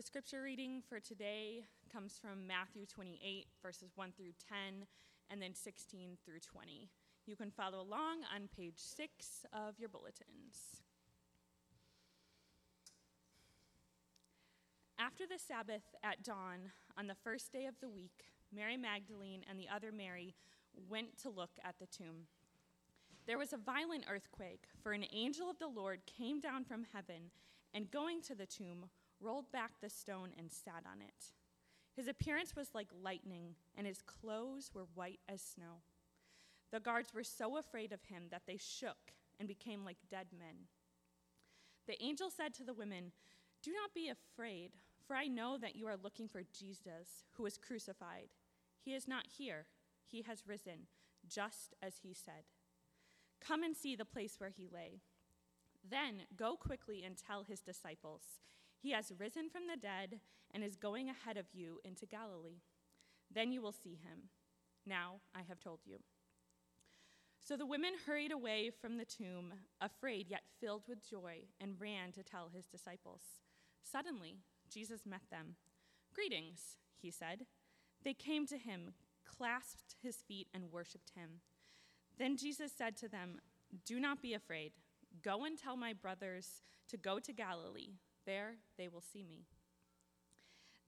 The scripture reading for today comes from Matthew 28, verses 1 through 10, and then 16 through 20. You can follow along on page 6 of your bulletins. After the Sabbath at dawn, on the first day of the week, Mary Magdalene and the other Mary went to look at the tomb. There was a violent earthquake, for an angel of the Lord came down from heaven and, going to the tomb, rolled back the stone and sat on it. His appearance was like lightning, and his clothes were white as snow. The guards were so afraid of him that they shook and became like dead men. The angel said to the women, Do not be afraid, for I know that you are looking for Jesus, who was crucified. He is not here, he has risen, just as he said. Come and see the place where he lay. Then go quickly and tell his disciples, He has risen from the dead and is going ahead of you into Galilee. Then you will see him. Now I have told you. So the women hurried away from the tomb, afraid yet filled with joy, and ran to tell his disciples. Suddenly, Jesus met them. Greetings, he said. They came to him, clasped his feet, and worshiped him. Then Jesus said to them, Do not be afraid. Go and tell my brothers to go to Galilee. There they will see me.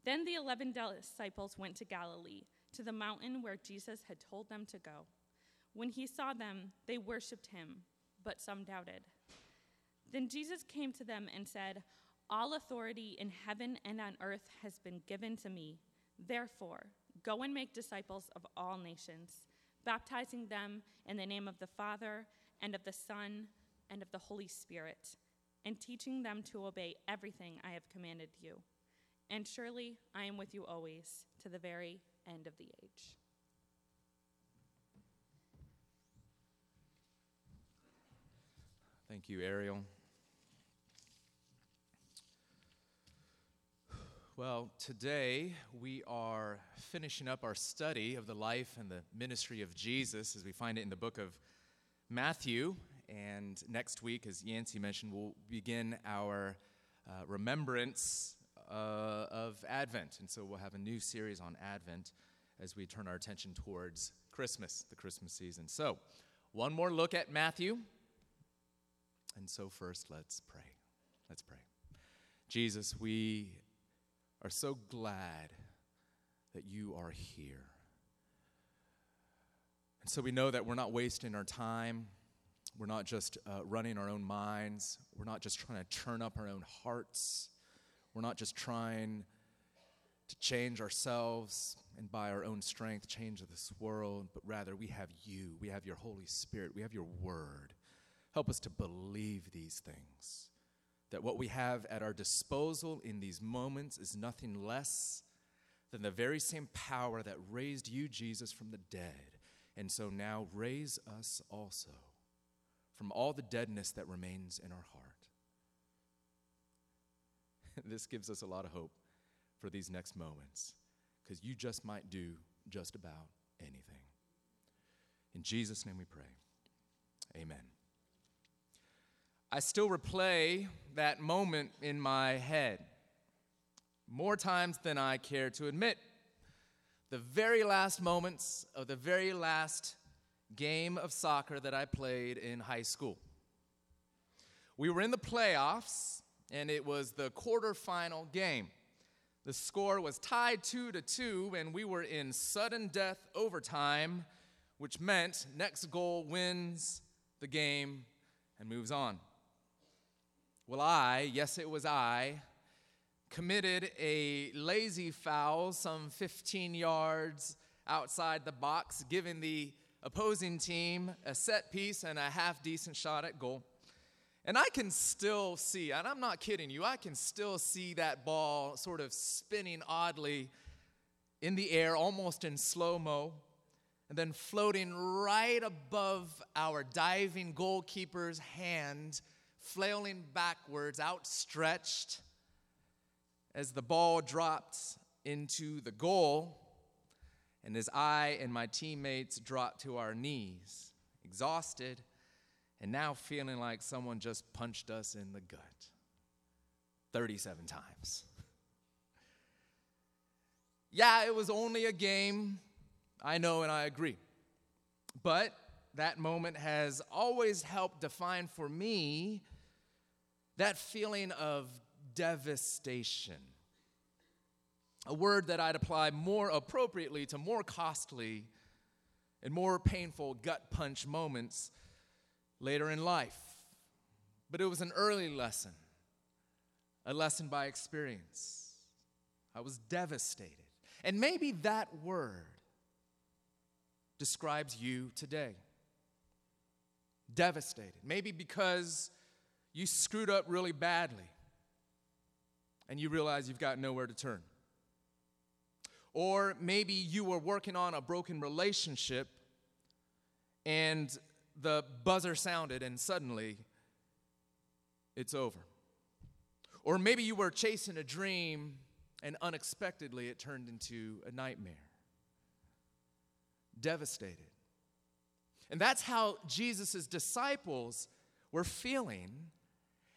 Then the eleven disciples went to Galilee, to the mountain where Jesus had told them to go. When he saw them, they worshiped him, but some doubted. Then Jesus came to them and said, All authority in heaven and on earth has been given to me. Therefore, go and make disciples of all nations baptizing them in the name of the Father, and of the Son, and of the Holy Spirit, and teaching them to obey everything I have commanded you. And surely I am with you always to the very end of the age. Thank you, Ariel. Well, today we are finishing up our study of the life and the ministry of Jesus as we find it in the book of Matthew. And next week, as Yancey mentioned, we'll begin our uh, remembrance uh, of Advent. And so we'll have a new series on Advent as we turn our attention towards Christmas, the Christmas season. So, one more look at Matthew. And so, first, let's pray. Let's pray. Jesus, we are so glad that you are here. And so we know that we're not wasting our time. We're not just uh, running our own minds. We're not just trying to turn up our own hearts. We're not just trying to change ourselves and by our own strength change this world, but rather we have you. We have your Holy Spirit. We have your word. Help us to believe these things that what we have at our disposal in these moments is nothing less than the very same power that raised you, Jesus, from the dead. And so now raise us also from all the deadness that remains in our heart. this gives us a lot of hope for these next moments because you just might do just about anything. In Jesus' name we pray. Amen. I still replay that moment in my head more times than I care to admit. The very last moments of the very last game of soccer that I played in high school. We were in the playoffs, and it was the quarterfinal game. The score was tied 2 to 2, and we were in sudden death overtime, which meant next goal wins the game and moves on. Well, I, yes, it was I, committed a lazy foul some 15 yards outside the box, giving the opposing team a set piece and a half decent shot at goal. And I can still see, and I'm not kidding you, I can still see that ball sort of spinning oddly in the air, almost in slow mo, and then floating right above our diving goalkeeper's hand flailing backwards, outstretched, as the ball dropped into the goal, and as I and my teammates dropped to our knees, exhausted, and now feeling like someone just punched us in the gut 37 times. Yeah, it was only a game. I know and I agree. But that moment has always helped define for me that feeling of devastation. A word that I'd apply more appropriately to more costly and more painful gut punch moments later in life. But it was an early lesson, a lesson by experience. I was devastated. And maybe that word describes you today. Devastated. Maybe because you screwed up really badly and you realize you've got nowhere to turn. Or maybe you were working on a broken relationship and the buzzer sounded and suddenly it's over. Or maybe you were chasing a dream and unexpectedly it turned into a nightmare. Devastated. And that's how Jesus' disciples were feeling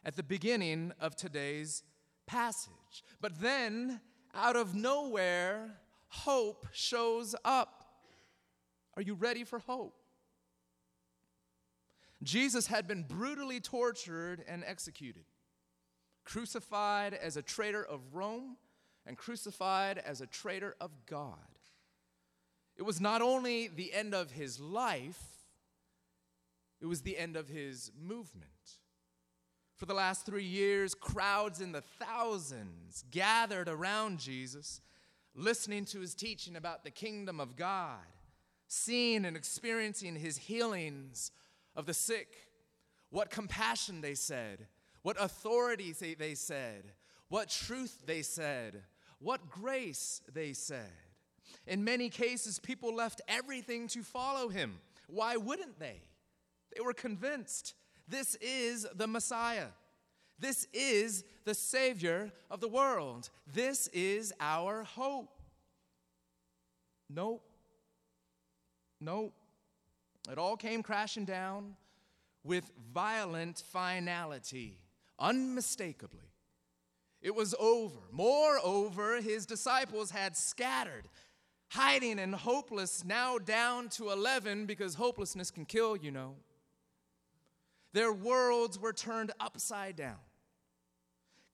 at the beginning of today's passage. But then, out of nowhere, hope shows up. Are you ready for hope? Jesus had been brutally tortured and executed, crucified as a traitor of Rome and crucified as a traitor of God. It was not only the end of his life, it was the end of his movement. For the last three years, crowds in the thousands gathered around Jesus, listening to his teaching about the kingdom of God, seeing and experiencing his healings of the sick. What compassion they said, what authority they said, what truth they said, what grace they said. In many cases, people left everything to follow him. Why wouldn't they? They were convinced this is the Messiah. This is the Savior of the world. This is our hope. Nope. Nope. It all came crashing down with violent finality, unmistakably. It was over. Moreover, his disciples had scattered, hiding and hopeless, now down to 11 because hopelessness can kill, you know. Their worlds were turned upside down.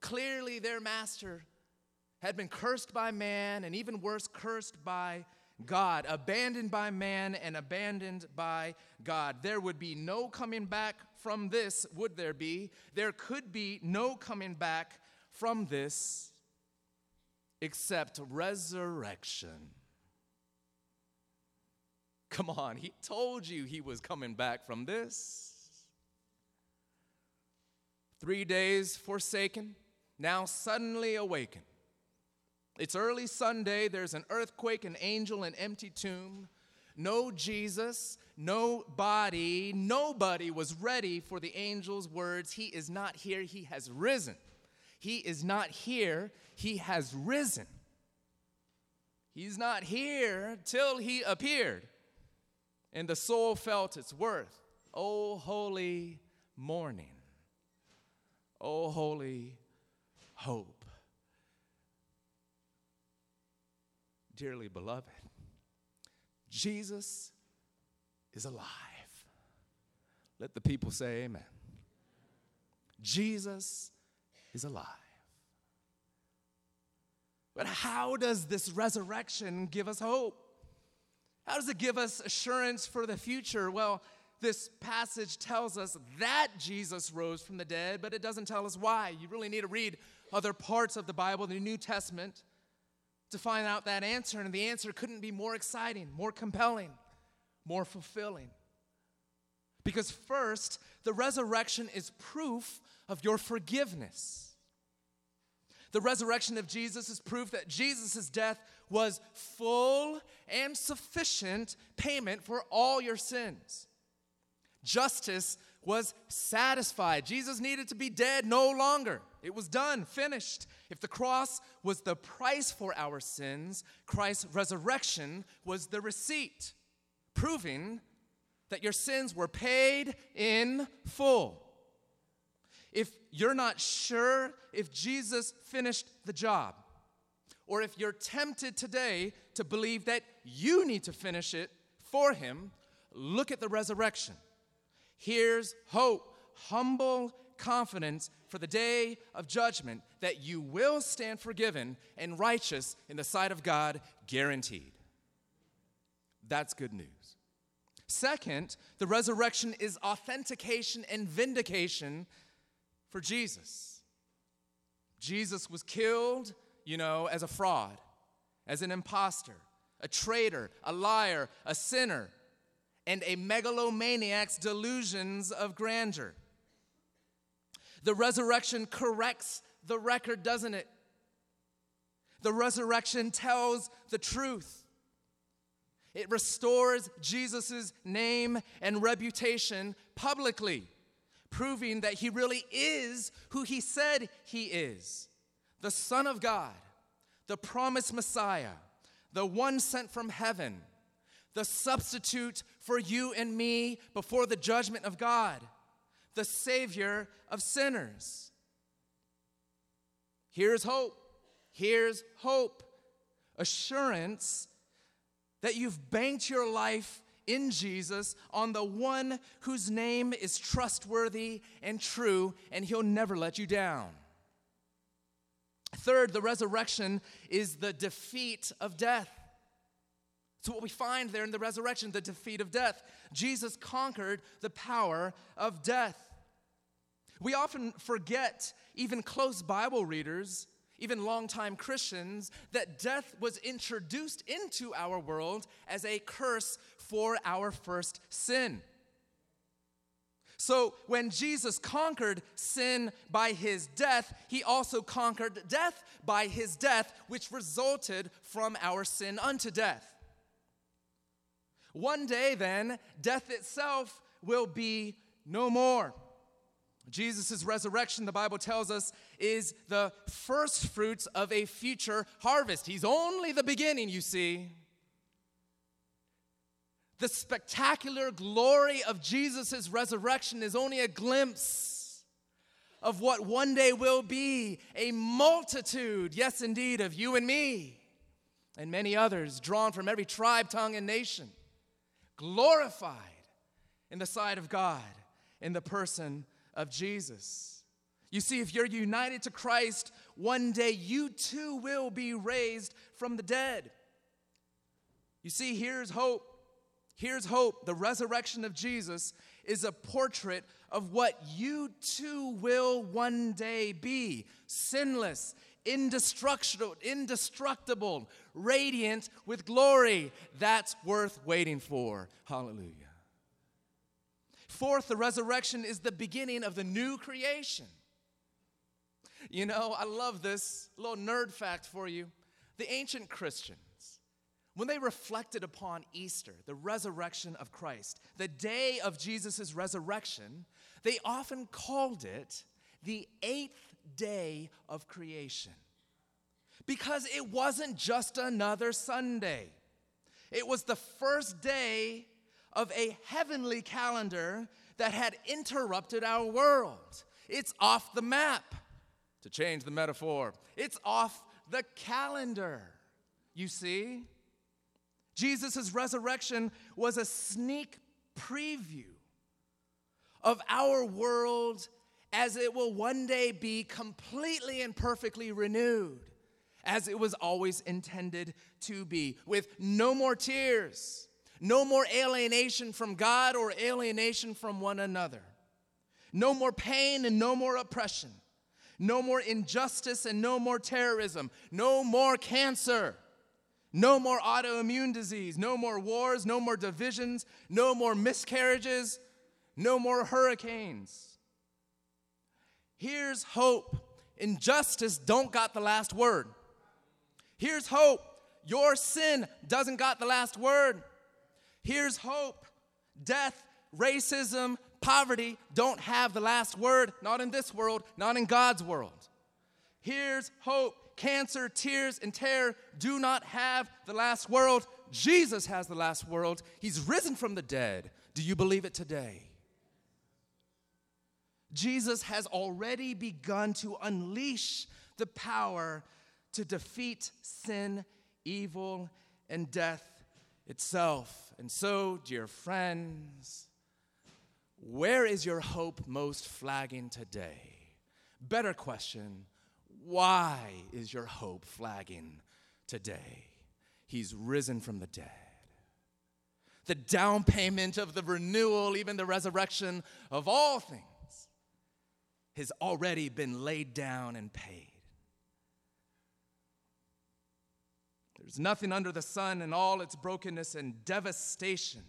Clearly, their master had been cursed by man, and even worse, cursed by God, abandoned by man and abandoned by God. There would be no coming back from this, would there be? There could be no coming back from this except resurrection. Come on, he told you he was coming back from this. Three days forsaken, now suddenly awaken. It's early Sunday, there's an earthquake, an angel, an empty tomb. No Jesus, no body, nobody was ready for the angel's words. He is not here, he has risen. He is not here, he has risen. He's not here till he appeared. And the soul felt its worth. Oh, holy morning. Oh, holy hope. Dearly beloved, Jesus is alive. Let the people say amen. Jesus is alive. But how does this resurrection give us hope? How does it give us assurance for the future? Well, this passage tells us that Jesus rose from the dead, but it doesn't tell us why. You really need to read other parts of the Bible, the New Testament, to find out that answer. And the answer couldn't be more exciting, more compelling, more fulfilling. Because first, the resurrection is proof of your forgiveness. The resurrection of Jesus is proof that Jesus' death was full and sufficient payment for all your sins. Justice was satisfied. Jesus needed to be dead no longer. It was done, finished. If the cross was the price for our sins, Christ's resurrection was the receipt, proving that your sins were paid in full. If you're not sure if Jesus finished the job, or if you're tempted today to believe that you need to finish it for Him, look at the resurrection. Here's hope, humble confidence for the day of judgment that you will stand forgiven and righteous in the sight of God, guaranteed. That's good news. Second, the resurrection is authentication and vindication for Jesus. Jesus was killed, you know, as a fraud, as an impostor, a traitor, a liar, a sinner, and a megalomaniac's delusions of grandeur. The resurrection corrects the record, doesn't it? The resurrection tells the truth. It restores Jesus' name and reputation publicly, proving that he really is who he said he is the Son of God, the promised Messiah, the one sent from heaven, the substitute for you and me before the judgment of God, the Savior of sinners. Here's hope. Here's hope. Assurance that you've banked your life in Jesus on the one whose name is trustworthy and true, and he'll never let you down. Third, the resurrection is the defeat of death. So, what we find there in the resurrection, the defeat of death. Jesus conquered the power of death. We often forget, even close Bible readers, even longtime Christians, that death was introduced into our world as a curse for our first sin. So, when Jesus conquered sin by his death, he also conquered death by his death, which resulted from our sin unto death. One day, then, death itself will be no more. Jesus' resurrection, the Bible tells us, is the first fruits of a future harvest. He's only the beginning, you see. The spectacular glory of Jesus' resurrection is only a glimpse of what one day will be a multitude, yes, indeed, of you and me and many others drawn from every tribe, tongue, and nation, glorified in the sight of God in the person of Jesus. You see, if you're united to Christ, one day you too will be raised from the dead. You see, here's hope. Here's hope. The resurrection of Jesus is a portrait of what you too will one day be sinless, indestructible, indestructible, radiant with glory. That's worth waiting for. Hallelujah. Fourth, the resurrection is the beginning of the new creation. You know, I love this little nerd fact for you. The ancient Christians, when they reflected upon Easter, the resurrection of Christ, the day of Jesus' resurrection, they often called it the eighth day of creation. Because it wasn't just another Sunday, it was the first day of a heavenly calendar that had interrupted our world. It's off the map, to change the metaphor. It's off the calendar. You see? Jesus' resurrection was a sneak preview of our world as it will one day be completely and perfectly renewed, as it was always intended to be, with no more tears no more alienation from God or alienation from one another. No more pain and no more oppression. No more injustice and no more terrorism. No more cancer. No more autoimmune disease. No more wars. No more divisions. No more miscarriages. No more hurricanes. Here's hope. Injustice don't got the last word. Here's hope. Your sin doesn't got the last word. Here's hope death, racism, poverty don't have the last word, not in this world, not in God's world. Here's hope cancer, tears, and terror do not have the last word. Jesus has the last word. He's risen from the dead. Do you believe it today? Jesus has already begun to unleash the power to defeat sin, evil, and death itself. And so, dear friends, where is your hope most flagging today? Better question why is your hope flagging today? He's risen from the dead. The down payment of the renewal, even the resurrection of all things, has already been laid down and paid. There's nothing under the sun and all its brokenness and devastation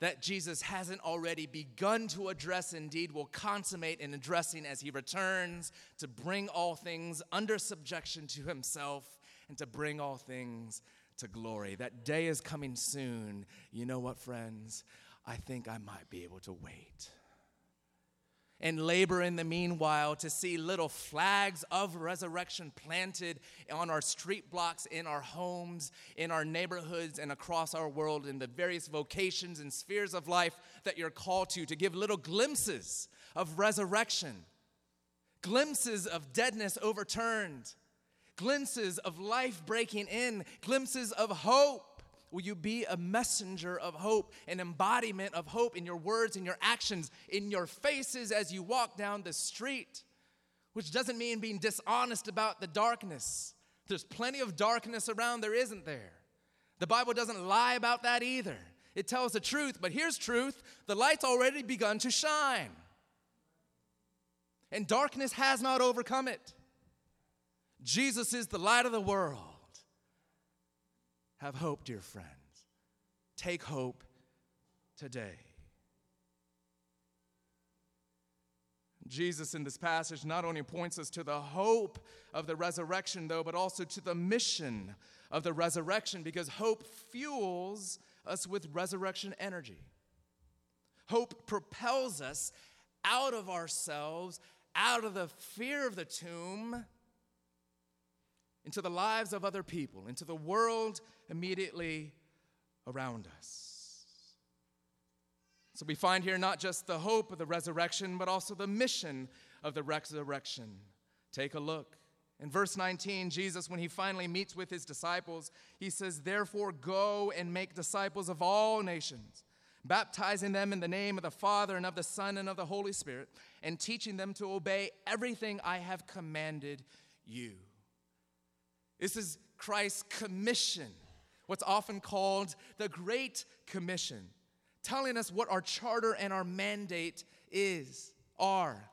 that Jesus hasn't already begun to address, indeed, will consummate in addressing as he returns to bring all things under subjection to himself and to bring all things to glory. That day is coming soon. You know what, friends? I think I might be able to wait and labor in the meanwhile to see little flags of resurrection planted on our street blocks, in our homes, in our neighborhoods, and across our world in the various vocations and spheres of life that you're called to, to give little glimpses of resurrection, glimpses of deadness overturned, glimpses of life breaking in, glimpses of hope Will you be a messenger of hope, an embodiment of hope in your words, in your actions, in your faces as you walk down the street? Which doesn't mean being dishonest about the darkness. There's plenty of darkness around, there isn't there? The Bible doesn't lie about that either. It tells the truth, but here's truth the light's already begun to shine. And darkness has not overcome it. Jesus is the light of the world. Have hope, dear friends. Take hope today. Jesus in this passage not only points us to the hope of the resurrection, though, but also to the mission of the resurrection because hope fuels us with resurrection energy. Hope propels us out of ourselves, out of the fear of the tomb into the lives of other people, into the world immediately around us. So we find here not just the hope of the resurrection, but also the mission of the resurrection. Take a look. In verse 19, Jesus, when he finally meets with his disciples, he says, Therefore, go and make disciples of all nations, baptizing them in the name of the Father and of the Son and of the Holy Spirit, and teaching them to obey everything I have commanded you. This is Christ's commission, what's often called the Great Commission, telling us what our charter and our mandate is, are,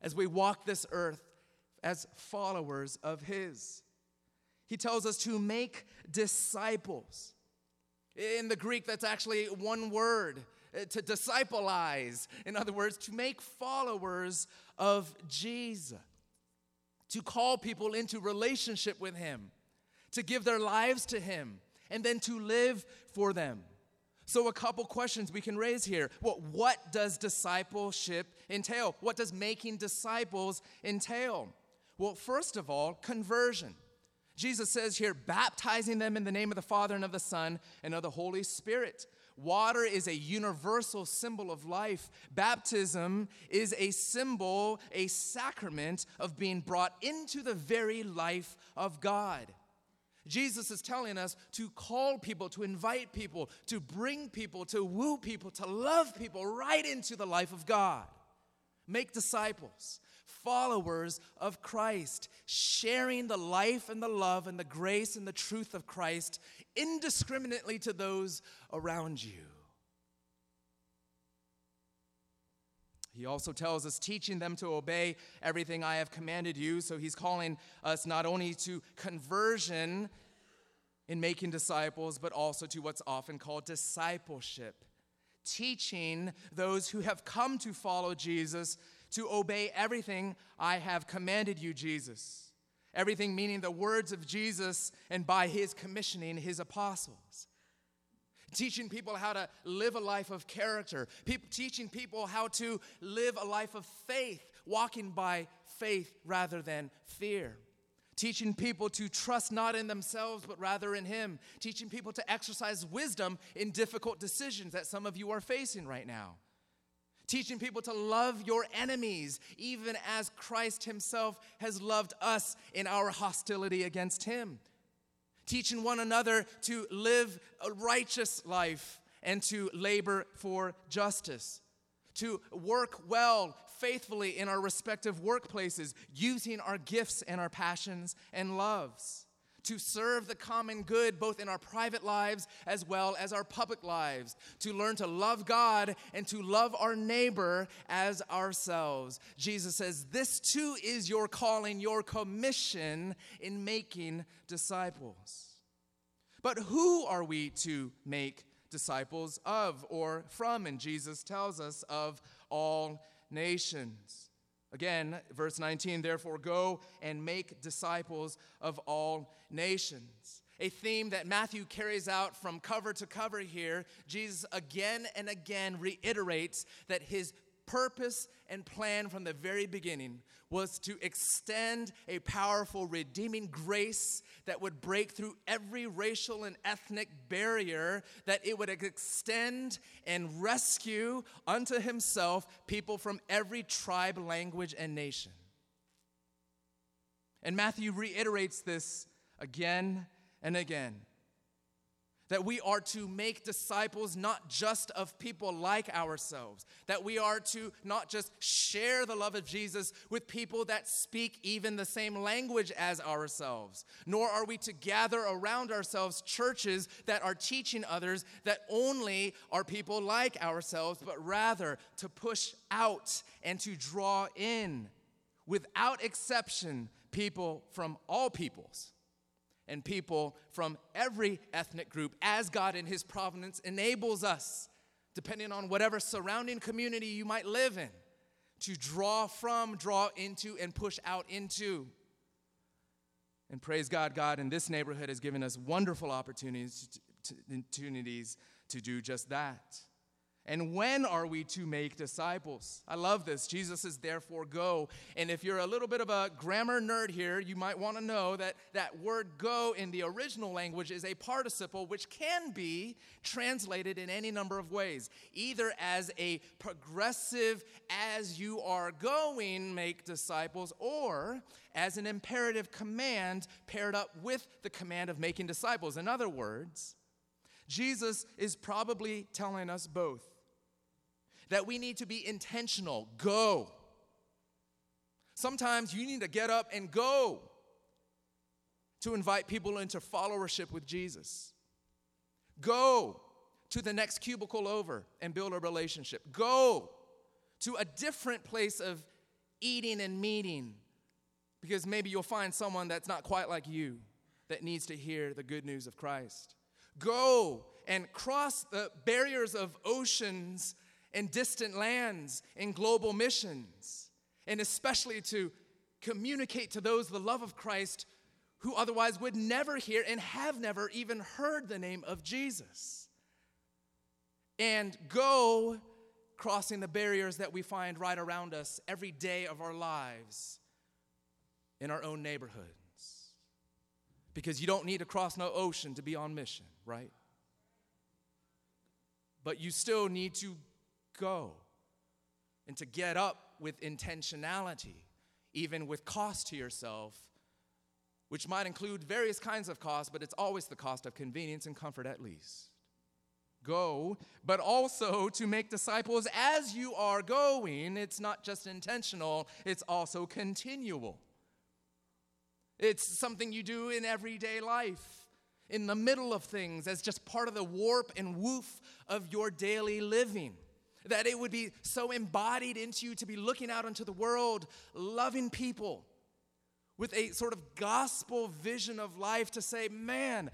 as we walk this earth as followers of His. He tells us to make disciples. In the Greek, that's actually one word uh, to discipleize. In other words, to make followers of Jesus to call people into relationship with Him, to give their lives to Him, and then to live for them. So, a couple questions we can raise here. Well, what does discipleship entail? What does making disciples entail? Well, first of all, conversion. Jesus says here, baptizing them in the name of the Father and of the Son and of the Holy Spirit. Water is a universal symbol of life. Baptism is a symbol, a sacrament of being brought into the very life of God. Jesus is telling us to call people, to invite people, to bring people, to woo people, to love people right into the life of God. Make disciples, followers of Christ, sharing the life and the love and the grace and the truth of Christ indiscriminately to those around you. He also tells us, teaching them to obey everything I have commanded you. So he's calling us not only to conversion in making disciples, but also to what's often called discipleship. Teaching those who have come to follow Jesus to obey everything I have commanded you, Jesus. Everything meaning the words of Jesus and by his commissioning his apostles. Teaching people how to live a life of character, people, teaching people how to live a life of faith, walking by faith rather than fear. Teaching people to trust not in themselves, but rather in Him. Teaching people to exercise wisdom in difficult decisions that some of you are facing right now teaching people to love your enemies, even as Christ Himself has loved us in our hostility against Him, teaching one another to live a righteous life and to labor for justice, to work well, faithfully in our respective workplaces, using our gifts and our passions and loves to serve the common good both in our private lives as well as our public lives, to learn to love God and to love our neighbor as ourselves. Jesus says, This too is your calling, your commission in making disciples. But who are we to make disciples of or from? And Jesus tells us of all nations. Again, verse 19, therefore go and make disciples of all nations. A theme that Matthew carries out from cover to cover here. Jesus again and again reiterates that his purpose and plan from the very beginning was to extend a powerful redeeming grace that would break through every racial and ethnic barrier, that it would extend and rescue unto himself people from every tribe, language, and nation. And Matthew reiterates this again and again that we are to make disciples not just of people like ourselves, that we are to not just share the love of Jesus with people that speak even the same language as ourselves, nor are we to gather around ourselves churches that are teaching others that only are people like ourselves, but rather to push out and to draw in, without exception, people from all peoples and people from every ethnic group as God in His providence enables us, depending on whatever surrounding community you might live in, to draw from, draw into, and push out into. And praise God, God in this neighborhood has given us wonderful opportunities to, to, opportunities to do just that. And when are we to make disciples? I love this. Jesus says, therefore, go. And if you're a little bit of a grammar nerd here, you might want to know that that word go in the original language is a participle which can be translated in any number of ways, either as a progressive, as you are going, make disciples, or as an imperative command paired up with the command of making disciples. In other words, Jesus is probably telling us both that we need to be intentional. Go. Sometimes you need to get up and go to invite people into followership with Jesus. Go to the next cubicle over and build a relationship. Go to a different place of eating and meeting because maybe you'll find someone that's not quite like you that needs to hear the good news of Christ. Go and cross the barriers of oceans in distant lands, in global missions, and especially to communicate to those the love of Christ who otherwise would never hear and have never even heard the name of Jesus. And go crossing the barriers that we find right around us every day of our lives in our own neighborhoods. Because you don't need to cross no ocean to be on mission, right? But you still need to go and to get up with intentionality, even with cost to yourself, which might include various kinds of cost, but it's always the cost of convenience and comfort at least. Go, but also to make disciples as you are going. It's not just intentional, it's also continual. It's something you do in everyday life, in the middle of things, as just part of the warp and woof of your daily living that it would be so embodied into you to be looking out into the world, loving people with a sort of gospel vision of life to say, man,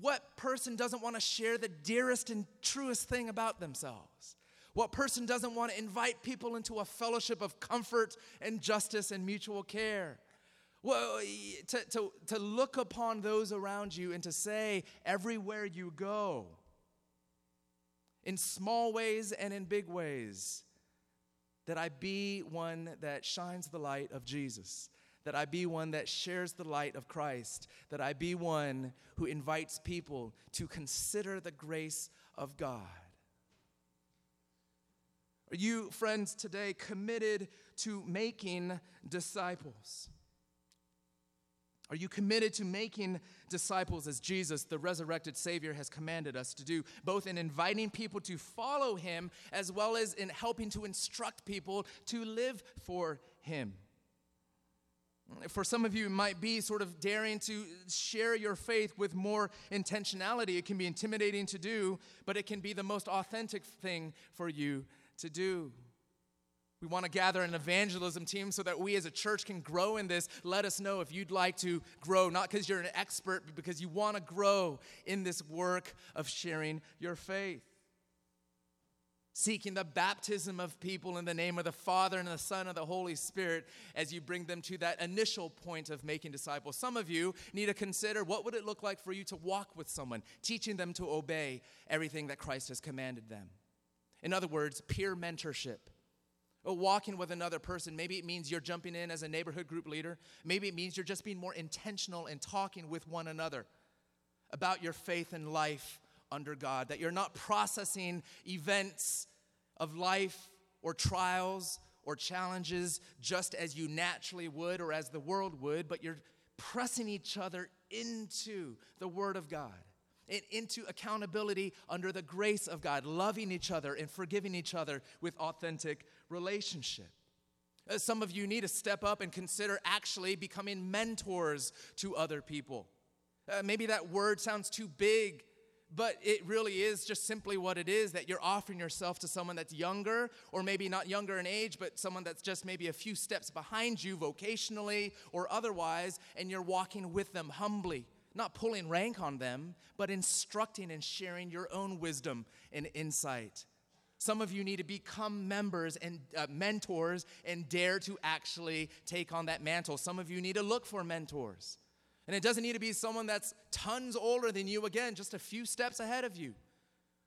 what person doesn't want to share the dearest and truest thing about themselves? What person doesn't want to invite people into a fellowship of comfort and justice and mutual care? Well, to, to, to look upon those around you and to say, everywhere you go, in small ways and in big ways, that I be one that shines the light of Jesus, that I be one that shares the light of Christ, that I be one who invites people to consider the grace of God. Are you, friends, today committed to making disciples? Are you committed to making disciples as Jesus, the resurrected Savior, has commanded us to do, both in inviting people to follow Him as well as in helping to instruct people to live for Him? For some of you, it might be sort of daring to share your faith with more intentionality. It can be intimidating to do, but it can be the most authentic thing for you to do. We want to gather an evangelism team so that we as a church can grow in this. Let us know if you'd like to grow, not because you're an expert, but because you want to grow in this work of sharing your faith seeking the baptism of people in the name of the Father and the Son and the Holy Spirit as you bring them to that initial point of making disciples. Some of you need to consider what would it look like for you to walk with someone, teaching them to obey everything that Christ has commanded them. In other words, peer mentorship. Walking with another person, maybe it means you're jumping in as a neighborhood group leader. Maybe it means you're just being more intentional in talking with one another about your faith and life under God, that you're not processing events of life or trials or challenges just as you naturally would or as the world would, but you're pressing each other into the Word of God and into accountability under the grace of God, loving each other and forgiving each other with authentic relationship. Uh, some of you need to step up and consider actually becoming mentors to other people. Uh, maybe that word sounds too big but it really is just simply what it is that you're offering yourself to someone that's younger, or maybe not younger in age, but someone that's just maybe a few steps behind you vocationally or otherwise, and you're walking with them humbly, not pulling rank on them, but instructing and sharing your own wisdom and insight. Some of you need to become members and uh, mentors and dare to actually take on that mantle. Some of you need to look for mentors. And it doesn't need to be someone that's tons older than you, again, just a few steps ahead of you.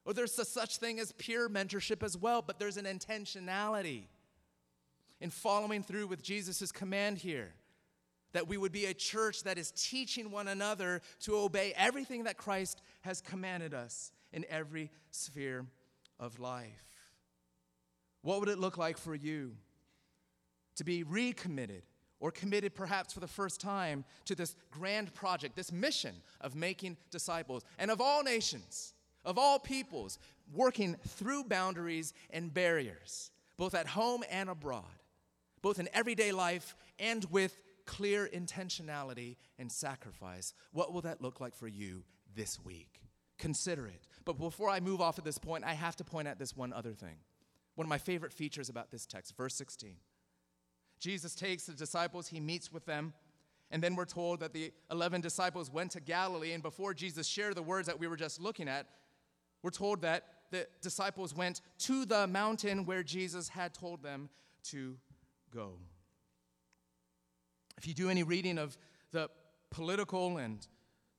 Or there's a such thing as peer mentorship as well, but there's an intentionality in following through with Jesus' command here that we would be a church that is teaching one another to obey everything that Christ has commanded us in every sphere of life. What would it look like for you to be recommitted or committed perhaps for the first time to this grand project, this mission of making disciples, and of all nations, of all peoples, working through boundaries and barriers, both at home and abroad, both in everyday life and with clear intentionality and sacrifice. What will that look like for you this week? Consider it. But before I move off at this point, I have to point out this one other thing. One of my favorite features about this text, verse 16. Jesus takes the disciples, he meets with them, and then we're told that the 11 disciples went to Galilee. And before Jesus shared the words that we were just looking at, we're told that the disciples went to the mountain where Jesus had told them to go. If you do any reading of the political and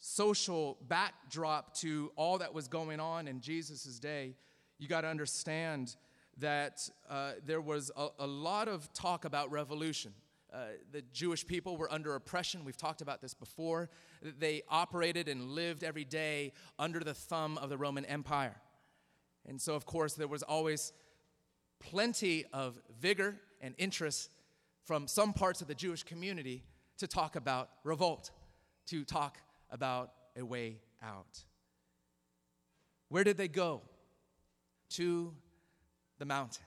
social backdrop to all that was going on in Jesus' day, you got to understand that uh, there was a, a, lot of talk about revolution. Uh, the Jewish people were under oppression. We've talked about this before. They operated and lived every day under the thumb of the Roman Empire. And so, of course, there was always plenty of vigor and interest from some parts of the Jewish community to talk about revolt, to talk about a way out. Where did they go? To the mountain.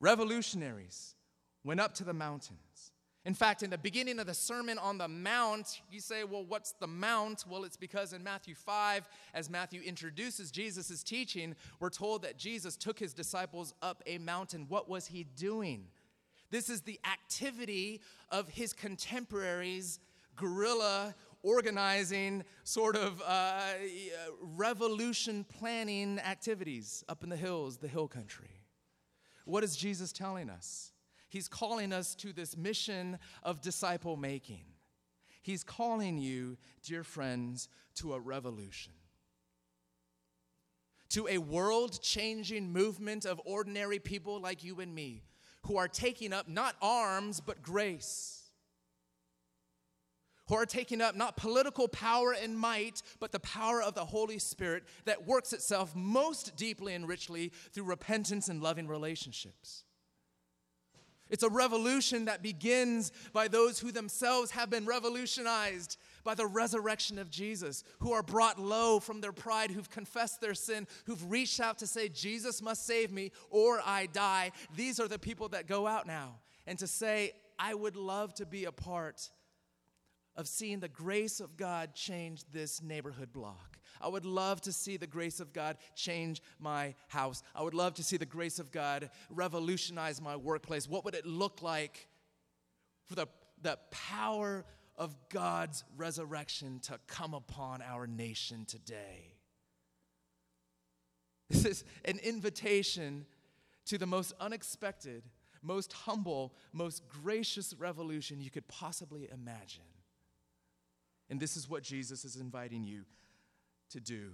Revolutionaries went up to the mountains. In fact, in the beginning of the Sermon on the Mount, you say, well, what's the Mount? Well, it's because in Matthew 5, as Matthew introduces Jesus' teaching, we're told that Jesus took his disciples up a mountain. What was he doing? This is the activity of his contemporaries, guerrilla organizing sort of uh, revolution planning activities up in the hills, the hill country. What is Jesus telling us? He's calling us to this mission of disciple making. He's calling you, dear friends, to a revolution, to a world changing movement of ordinary people like you and me who are taking up not arms but grace who are taking up not political power and might, but the power of the Holy Spirit that works itself most deeply and richly through repentance and loving relationships. It's a revolution that begins by those who themselves have been revolutionized by the resurrection of Jesus, who are brought low from their pride, who've confessed their sin, who've reached out to say, Jesus must save me or I die. These are the people that go out now and to say, I would love to be a part of seeing the grace of God change this neighborhood block. I would love to see the grace of God change my house. I would love to see the grace of God revolutionize my workplace. What would it look like for the, the power of God's resurrection to come upon our nation today? This is an invitation to the most unexpected, most humble, most gracious revolution you could possibly imagine. And this is what Jesus is inviting you to do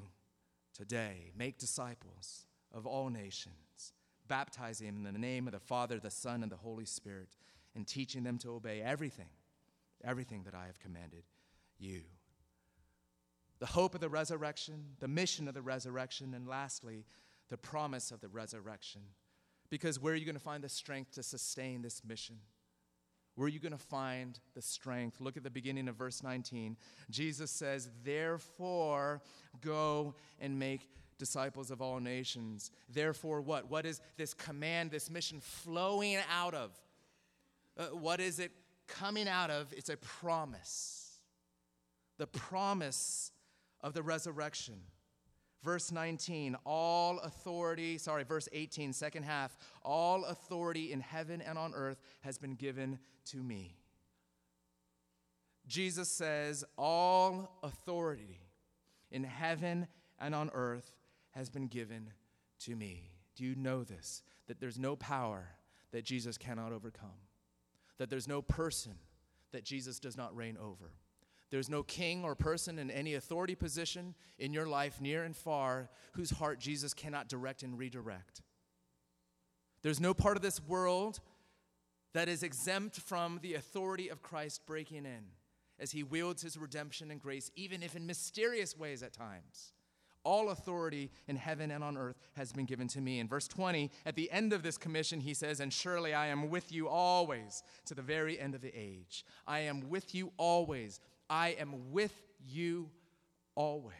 today make disciples of all nations, baptizing them in the name of the Father, the Son, and the Holy Spirit, and teaching them to obey everything, everything that I have commanded you. The hope of the resurrection, the mission of the resurrection, and lastly, the promise of the resurrection. Because where are you going to find the strength to sustain this mission? Where are you going to find the strength? Look at the beginning of verse 19. Jesus says, Therefore, go and make disciples of all nations. Therefore, what? What is this command, this mission flowing out of? Uh, what is it coming out of? It's a promise. The promise of the resurrection. Verse 19, all authority, sorry, verse 18, second half, all authority in heaven and on earth has been given to me. Jesus says, all authority in heaven and on earth has been given to me. Do you know this? That there's no power that Jesus cannot overcome, that there's no person that Jesus does not reign over there's no king or person in any authority position in your life, near and far, whose heart Jesus cannot direct and redirect. There's no part of this world that is exempt from the authority of Christ breaking in as he wields his redemption and grace, even if in mysterious ways at times. All authority in heaven and on earth has been given to me. In verse 20, at the end of this commission, he says, And surely I am with you always to the very end of the age. I am with you always I am with you always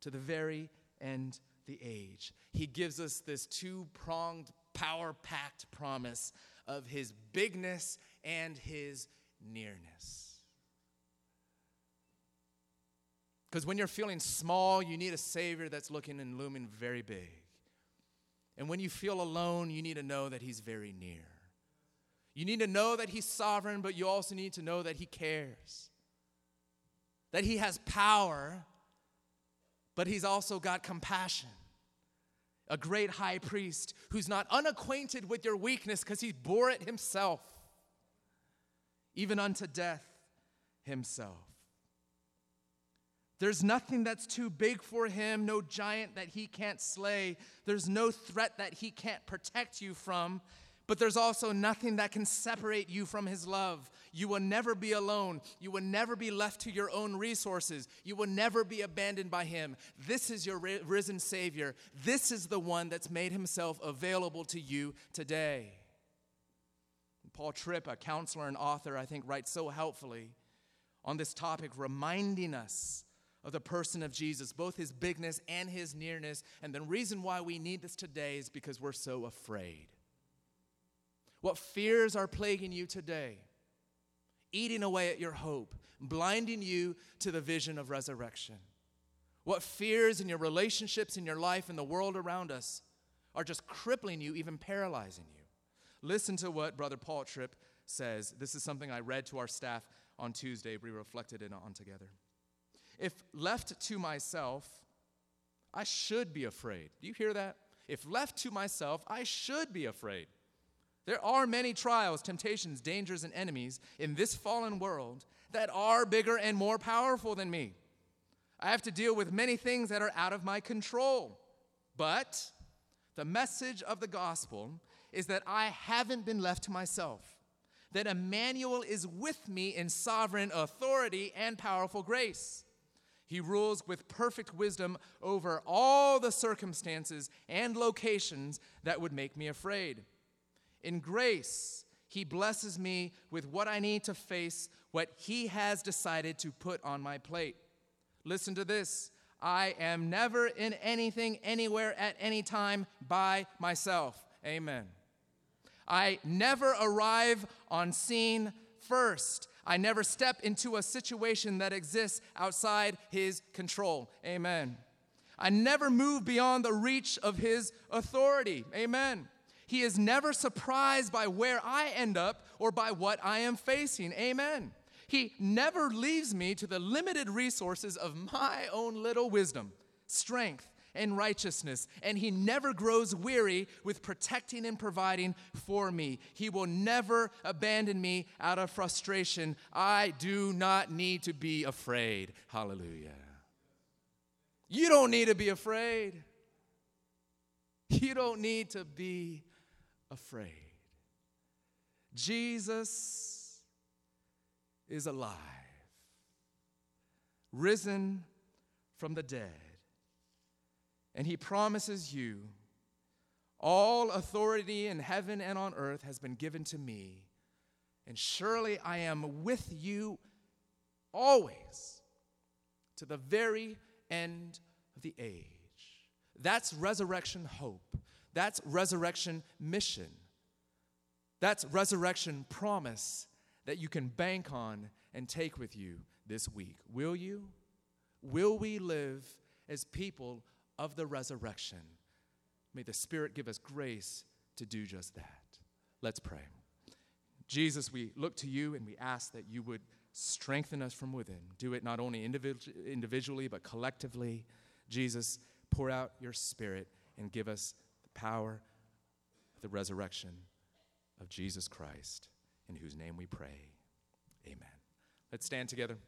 to the very end of the age. He gives us this two pronged, power packed promise of his bigness and his nearness. Because when you're feeling small, you need a Savior that's looking and looming very big. And when you feel alone, you need to know that He's very near. You need to know that He's sovereign, but you also need to know that He cares that he has power, but he's also got compassion. A great high priest who's not unacquainted with your weakness because he bore it himself, even unto death himself. There's nothing that's too big for him, no giant that he can't slay. There's no threat that he can't protect you from. But there's also nothing that can separate you from His love. You will never be alone. You will never be left to your own resources. You will never be abandoned by Him. This is your risen Savior. This is the one that's made Himself available to you today. Paul Tripp, a counselor and author, I think, writes so helpfully on this topic, reminding us of the person of Jesus, both his bigness and his nearness. And the reason why we need this today is because we're so afraid. What fears are plaguing you today? Eating away at your hope, blinding you to the vision of resurrection. What fears in your relationships, in your life, in the world around us are just crippling you, even paralyzing you. Listen to what Brother Paul Tripp says. This is something I read to our staff on Tuesday. We reflected it on together. If left to myself, I should be afraid. Do you hear that? If left to myself, I should be afraid. There are many trials, temptations, dangers, and enemies in this fallen world that are bigger and more powerful than me. I have to deal with many things that are out of my control. But the message of the gospel is that I haven't been left to myself. that Emmanuel is with me in sovereign authority and powerful grace. He rules with perfect wisdom over all the circumstances and locations that would make me afraid. In grace, He blesses me with what I need to face what He has decided to put on my plate. Listen to this I am never in anything, anywhere, at any time by myself. Amen. I never arrive on scene first. I never step into a situation that exists outside his control. Amen. I never move beyond the reach of his authority. Amen. He is never surprised by where I end up or by what I am facing. Amen. He never leaves me to the limited resources of my own little wisdom, strength, and righteousness, and He never grows weary with protecting and providing for me. He will never abandon me out of frustration. I do not need to be afraid. Hallelujah. You don't need to be afraid. You don't need to be afraid. Jesus is alive, risen from the dead. And he promises you all authority in heaven and on earth has been given to me, and surely I am with you always to the very end of the age. That's resurrection hope. That's resurrection mission. That's resurrection promise that you can bank on and take with you this week. Will you? Will we live as people of the resurrection? May the Spirit give us grace to do just that. Let's pray. Jesus, we look to you and we ask that you would strengthen us from within. Do it not only individually, but collectively. Jesus, pour out your Spirit and give us the power of the resurrection of Jesus Christ in whose name we pray. Amen. Let's stand together.